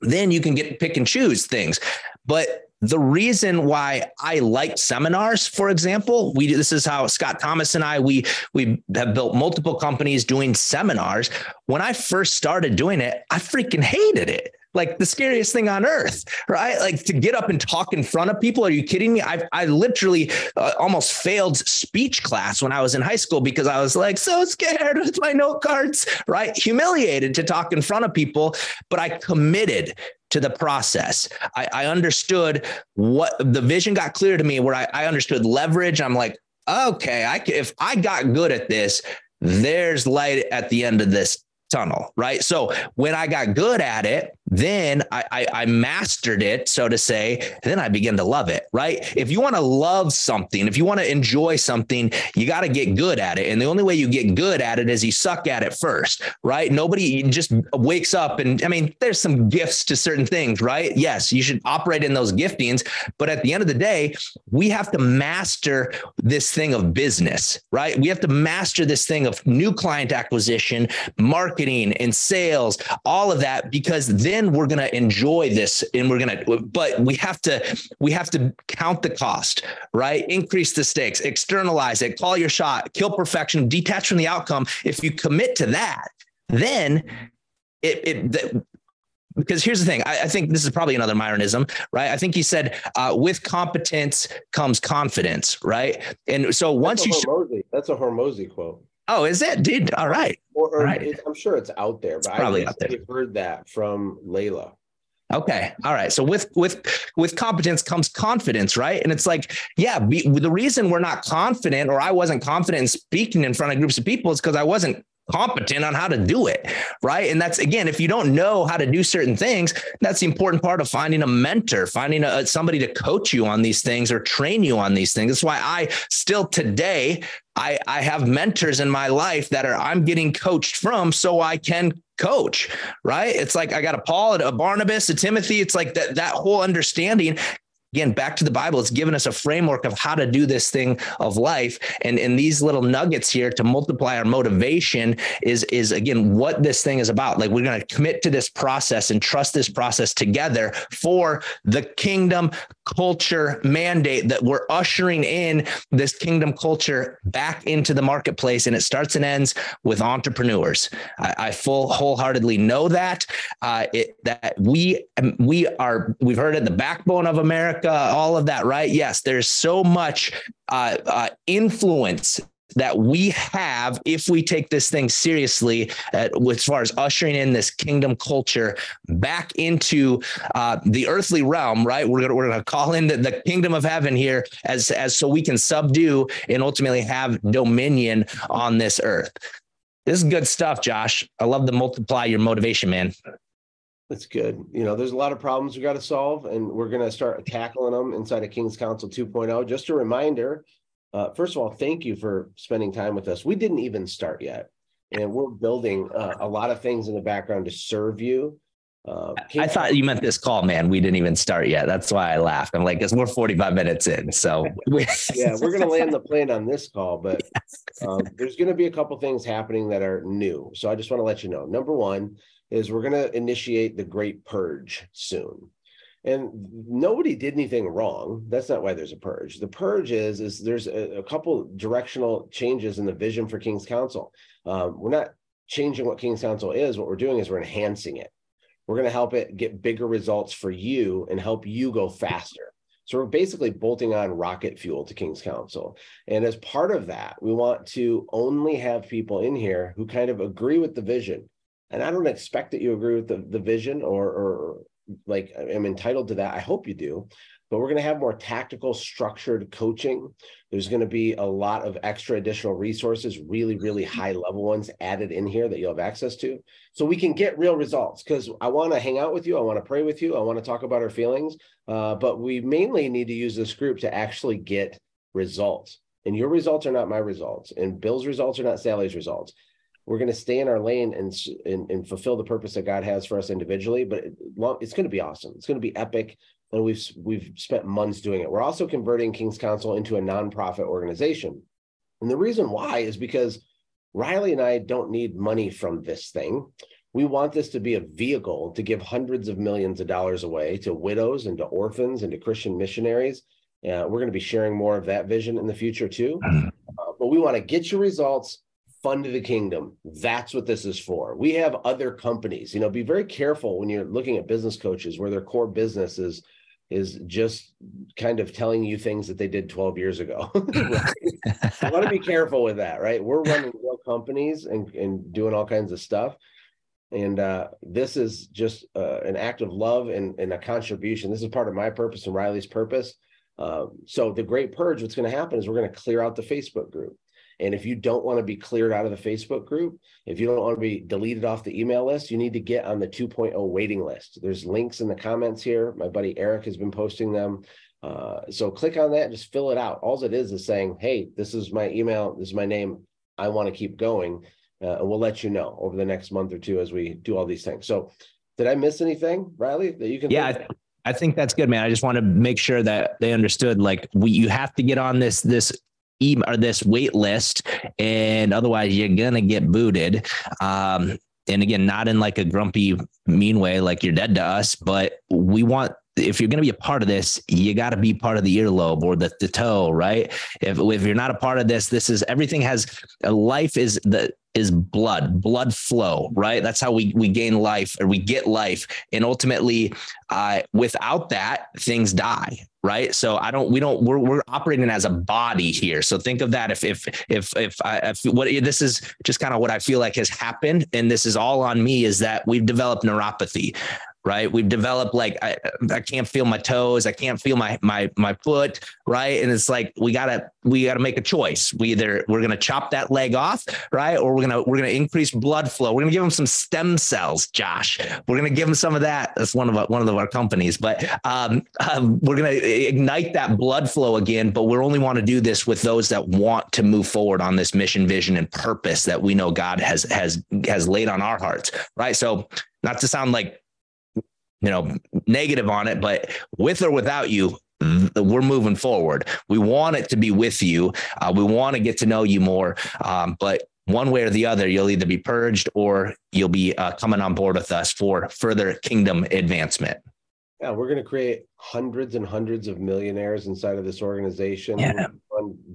Speaker 1: Then you can get pick and choose things. But the reason why I like seminars, for example, we this is how Scott Thomas and I we we have built multiple companies doing seminars. When I first started doing it, I freaking hated it like the scariest thing on earth, right? Like to get up and talk in front of people. Are you kidding me? I I literally uh, almost failed speech class when I was in high school because I was like so scared with my note cards, right? Humiliated to talk in front of people, but I committed to the process. I, I understood what the vision got clear to me where I, I understood leverage. I'm like, okay, I if I got good at this, there's light at the end of this tunnel, right? So when I got good at it, then I, I, I mastered it, so to say. then I begin to love it, right? If you want to love something, if you want to enjoy something, you got to get good at it. And the only way you get good at it is you suck at it first, right? Nobody just wakes up and I mean, there's some gifts to certain things, right? Yes, you should operate in those giftings, but at the end of the day, we have to master this thing of business, right? We have to master this thing of new client acquisition, marketing, and sales, all of that, because then then we're going to enjoy this and we're going to but we have to we have to count the cost right? Increase the stakes externalize it call your shot kill perfection detach from the outcome. If you commit to that then it, it the, because here's the thing I, I, think this is probably another myronism right? I think he said uh, with competence comes confidence right? And so once
Speaker 2: that's
Speaker 1: you
Speaker 2: Hormozi. that's a Hormozi quote
Speaker 1: Oh, is it, dude? All right.
Speaker 2: Or, or All right. I'm sure it's out there, but
Speaker 1: it's probably out there.
Speaker 2: heard that from Layla.
Speaker 1: Okay. All right. So with with with competence comes confidence, right? And it's like, yeah, be, the reason we're not confident, or I wasn't confident in speaking in front of groups of people, is because I wasn't competent on how to do it right and that's again if you don't know how to do certain things that's the important part of finding a mentor finding a, somebody to coach you on these things or train you on these things that's why i still today I, I have mentors in my life that are I'm getting coached from so I can coach, right? It's like I got a Paul, a Barnabas, a Timothy. It's like that that whole understanding again back to the bible it's given us a framework of how to do this thing of life. And in these little nuggets here to multiply our motivation is is again what this thing is about. Like we're going to commit to this process and trust this process together for the kingdom culture mandate that we're ushering in this kingdom culture back into the marketplace. And it starts and ends with entrepreneurs. I, I full wholeheartedly know that uh, it, that we we are we've heard it the backbone of america America, all of that, right? Yes, there's so much uh, uh, influence that we have if we take this thing seriously at, as far as ushering in this kingdom culture back into uh, the earthly realm right? We're gonna we're gonna call in the, the kingdom of heaven here as as so we can subdue and ultimately have dominion on this earth. This is good stuff josh. I love to multiply your motivation man
Speaker 2: that's good. You know, there's a lot of problems we got to solve, and we're going to start tackling them inside of King's Council 2.0. Just a reminder uh, first of all, thank you for spending time with us. We didn't even start yet, and we're building uh, a lot of things in the background to serve you.
Speaker 1: Uh, I thought you meant this call, man. We didn't even start yet. That's why I laughed. I'm like, because we're 45 minutes in. So,
Speaker 2: yeah, we're going to land the plane on this call, but um, there's going to be a couple things happening that are new. So, I just want to let you know. Number one, is we're going to initiate the Great Purge soon. And nobody did anything wrong. That's not why there's a purge. The purge is is there's a, a couple directional changes in the vision for King's Council. Um, we're not changing what King's Council is. What we're doing is we're enhancing it. We're going to help it get bigger results for you and help you go faster. So we're basically bolting on rocket fuel to King's Council. And as part of that, we want to only have people in here who kind of agree with the vision and I don't expect that you agree with the, the vision or, or like I'm entitled to that. I hope you do. But we're going to have more tactical, structured coaching. There's going to be a lot of extra additional resources, really, really high level ones added in here that you'll have access to. So we can get real results because I want to hang out with you. I want to pray with you. I want to talk about our feelings. Uh, but we mainly need to use this group to actually get results. And your results are not my results, and Bill's results are not Sally's results we're going to stay in our lane and, and, and fulfill the purpose that God has for us individually. But it, it's going to be awesome. It's going to be epic, and we've we've spent months doing it. We're also converting King's Council into a nonprofit organization, and the reason why is because Rylee and I don't need money from this thing. We want this to be a vehicle to give hundreds of millions of dollars away to widows and to orphans and to Christian missionaries. Uh, we're going to be sharing more of that vision in the future too. Mm-hmm. Uh, but we want to get your results fund the kingdom. That's what this is for. We have other companies. You know, be very careful when you're looking at business coaches where their core business is is just kind of telling you things that they did 12 years ago. I want to be careful with that, right? We're running real companies and, and doing all kinds of stuff. And uh, this is just uh, an act of love and, and a contribution. This is part of my purpose and Rylee's purpose. Uh, so the great purge, what's going to happen is we're going to clear out the Facebook group And if you don't want to be cleared out of the Facebook group, if you don't want to be deleted off the email list, you need to get on the 2.0 waiting list. There's links in the comments here. My buddy Eric has been posting them. Uh, so click on that and just fill it out. All it is is saying, hey, this is my email, this is my name. I want to keep going. Uh, and we'll let you know over the next month or two as we do all these things. So, did I miss anything, Rylee, that you can?
Speaker 1: Yeah, I think that's good, man. I just want to make sure that they understood like we you have to get on this this e or this wait list, and otherwise you're gonna get booted. Um, and again, not in like a grumpy, mean way, like you're dead to us, but we want if you're going to be a part of this, you got to be part of the earlobe or the, the toe, right? If, if you're not a part of this, this is everything has life is the is blood, blood flow, right? That's how we we gain life or we get life, and ultimately, uh, without that, things die, right? So I don't, we don't, we're we're operating as a body here. So think of that. If if if if I if what this is just kind of what I feel like has happened, and this is all on me, is that we've developed neuropathy, right? We've developed like I, I can't feel my toes, I can't feel my my my foot, right? And it's like we gotta we gotta make a choice. We either we're gonna chop that leg off, right, or we're gonna we're gonna increase blood flow. We're gonna give them some stem cells, Josh. We're gonna give them some of that. That's one of our, one of our companies, but um, um, we're gonna ignite that blood flow again. But we only want to do this with those that want to move forward on this mission, vision, and purpose that we know God has has has laid on our hearts, right? So not to sound like you know, negative on it, but with or without you, we're moving forward. We want it to be with you. Uh, we want to get to know you more. Um, but one way or the other, you'll either be purged or you'll be uh, coming on board with us for further kingdom advancement.
Speaker 2: Yeah, we're going to create hundreds and hundreds of millionaires inside of this organization,
Speaker 1: yeah.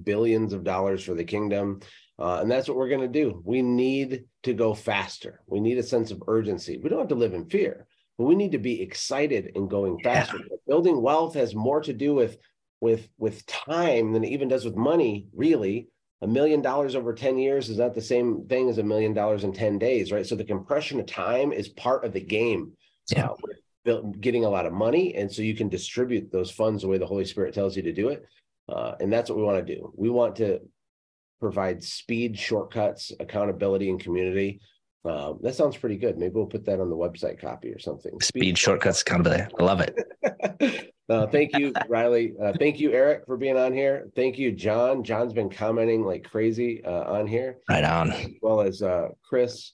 Speaker 2: billions of dollars for the kingdom. Uh, and that's what we're going to do. We need to go faster. We need a sense of urgency. We don't have to live in fear but we need to be excited and going faster. Yeah. Building wealth has more to do with with with time than it even does with money, really. A million dollars over 10 years is not the same thing as a million dollars in 10 days, right? So the compression of time is part of the game.
Speaker 1: Yeah.
Speaker 2: Uh, getting a lot of money. And so you can distribute those funds the way the Holy Spirit tells you to do it. Uh, and that's what we want to do. We want to provide speed, shortcuts, accountability, and community um, that sounds pretty good. Maybe we'll put that on the website copy or something.
Speaker 1: Speed, Speed shortcuts company. I love it.
Speaker 2: uh, thank you, Rylee. Uh, thank you, Eric, for being on here. Thank you, John. John's been commenting like crazy uh, on here.
Speaker 1: Right on.
Speaker 2: As well as uh, Chris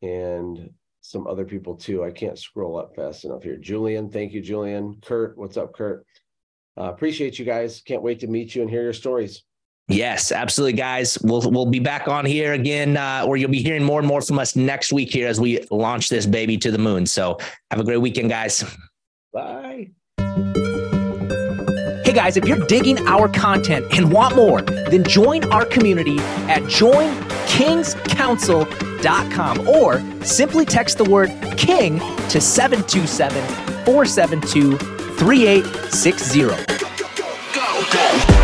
Speaker 2: and some other people too. I can't scroll up fast enough here. Julian, thank you, Julian. Kurt, what's up, Kurt? Uh, appreciate you guys. Can't wait to meet you and hear your stories.
Speaker 1: Yes, absolutely, guys. We'll we'll be back on here again, uh, or you'll be hearing more and more from us next week here as we launch this baby to the moon. So have a great weekend, guys.
Speaker 2: Bye.
Speaker 3: Hey guys, if you're digging our content and want more, then join our community at joinkingscouncil.com or simply text the word king to 727 472 3860. Go, go.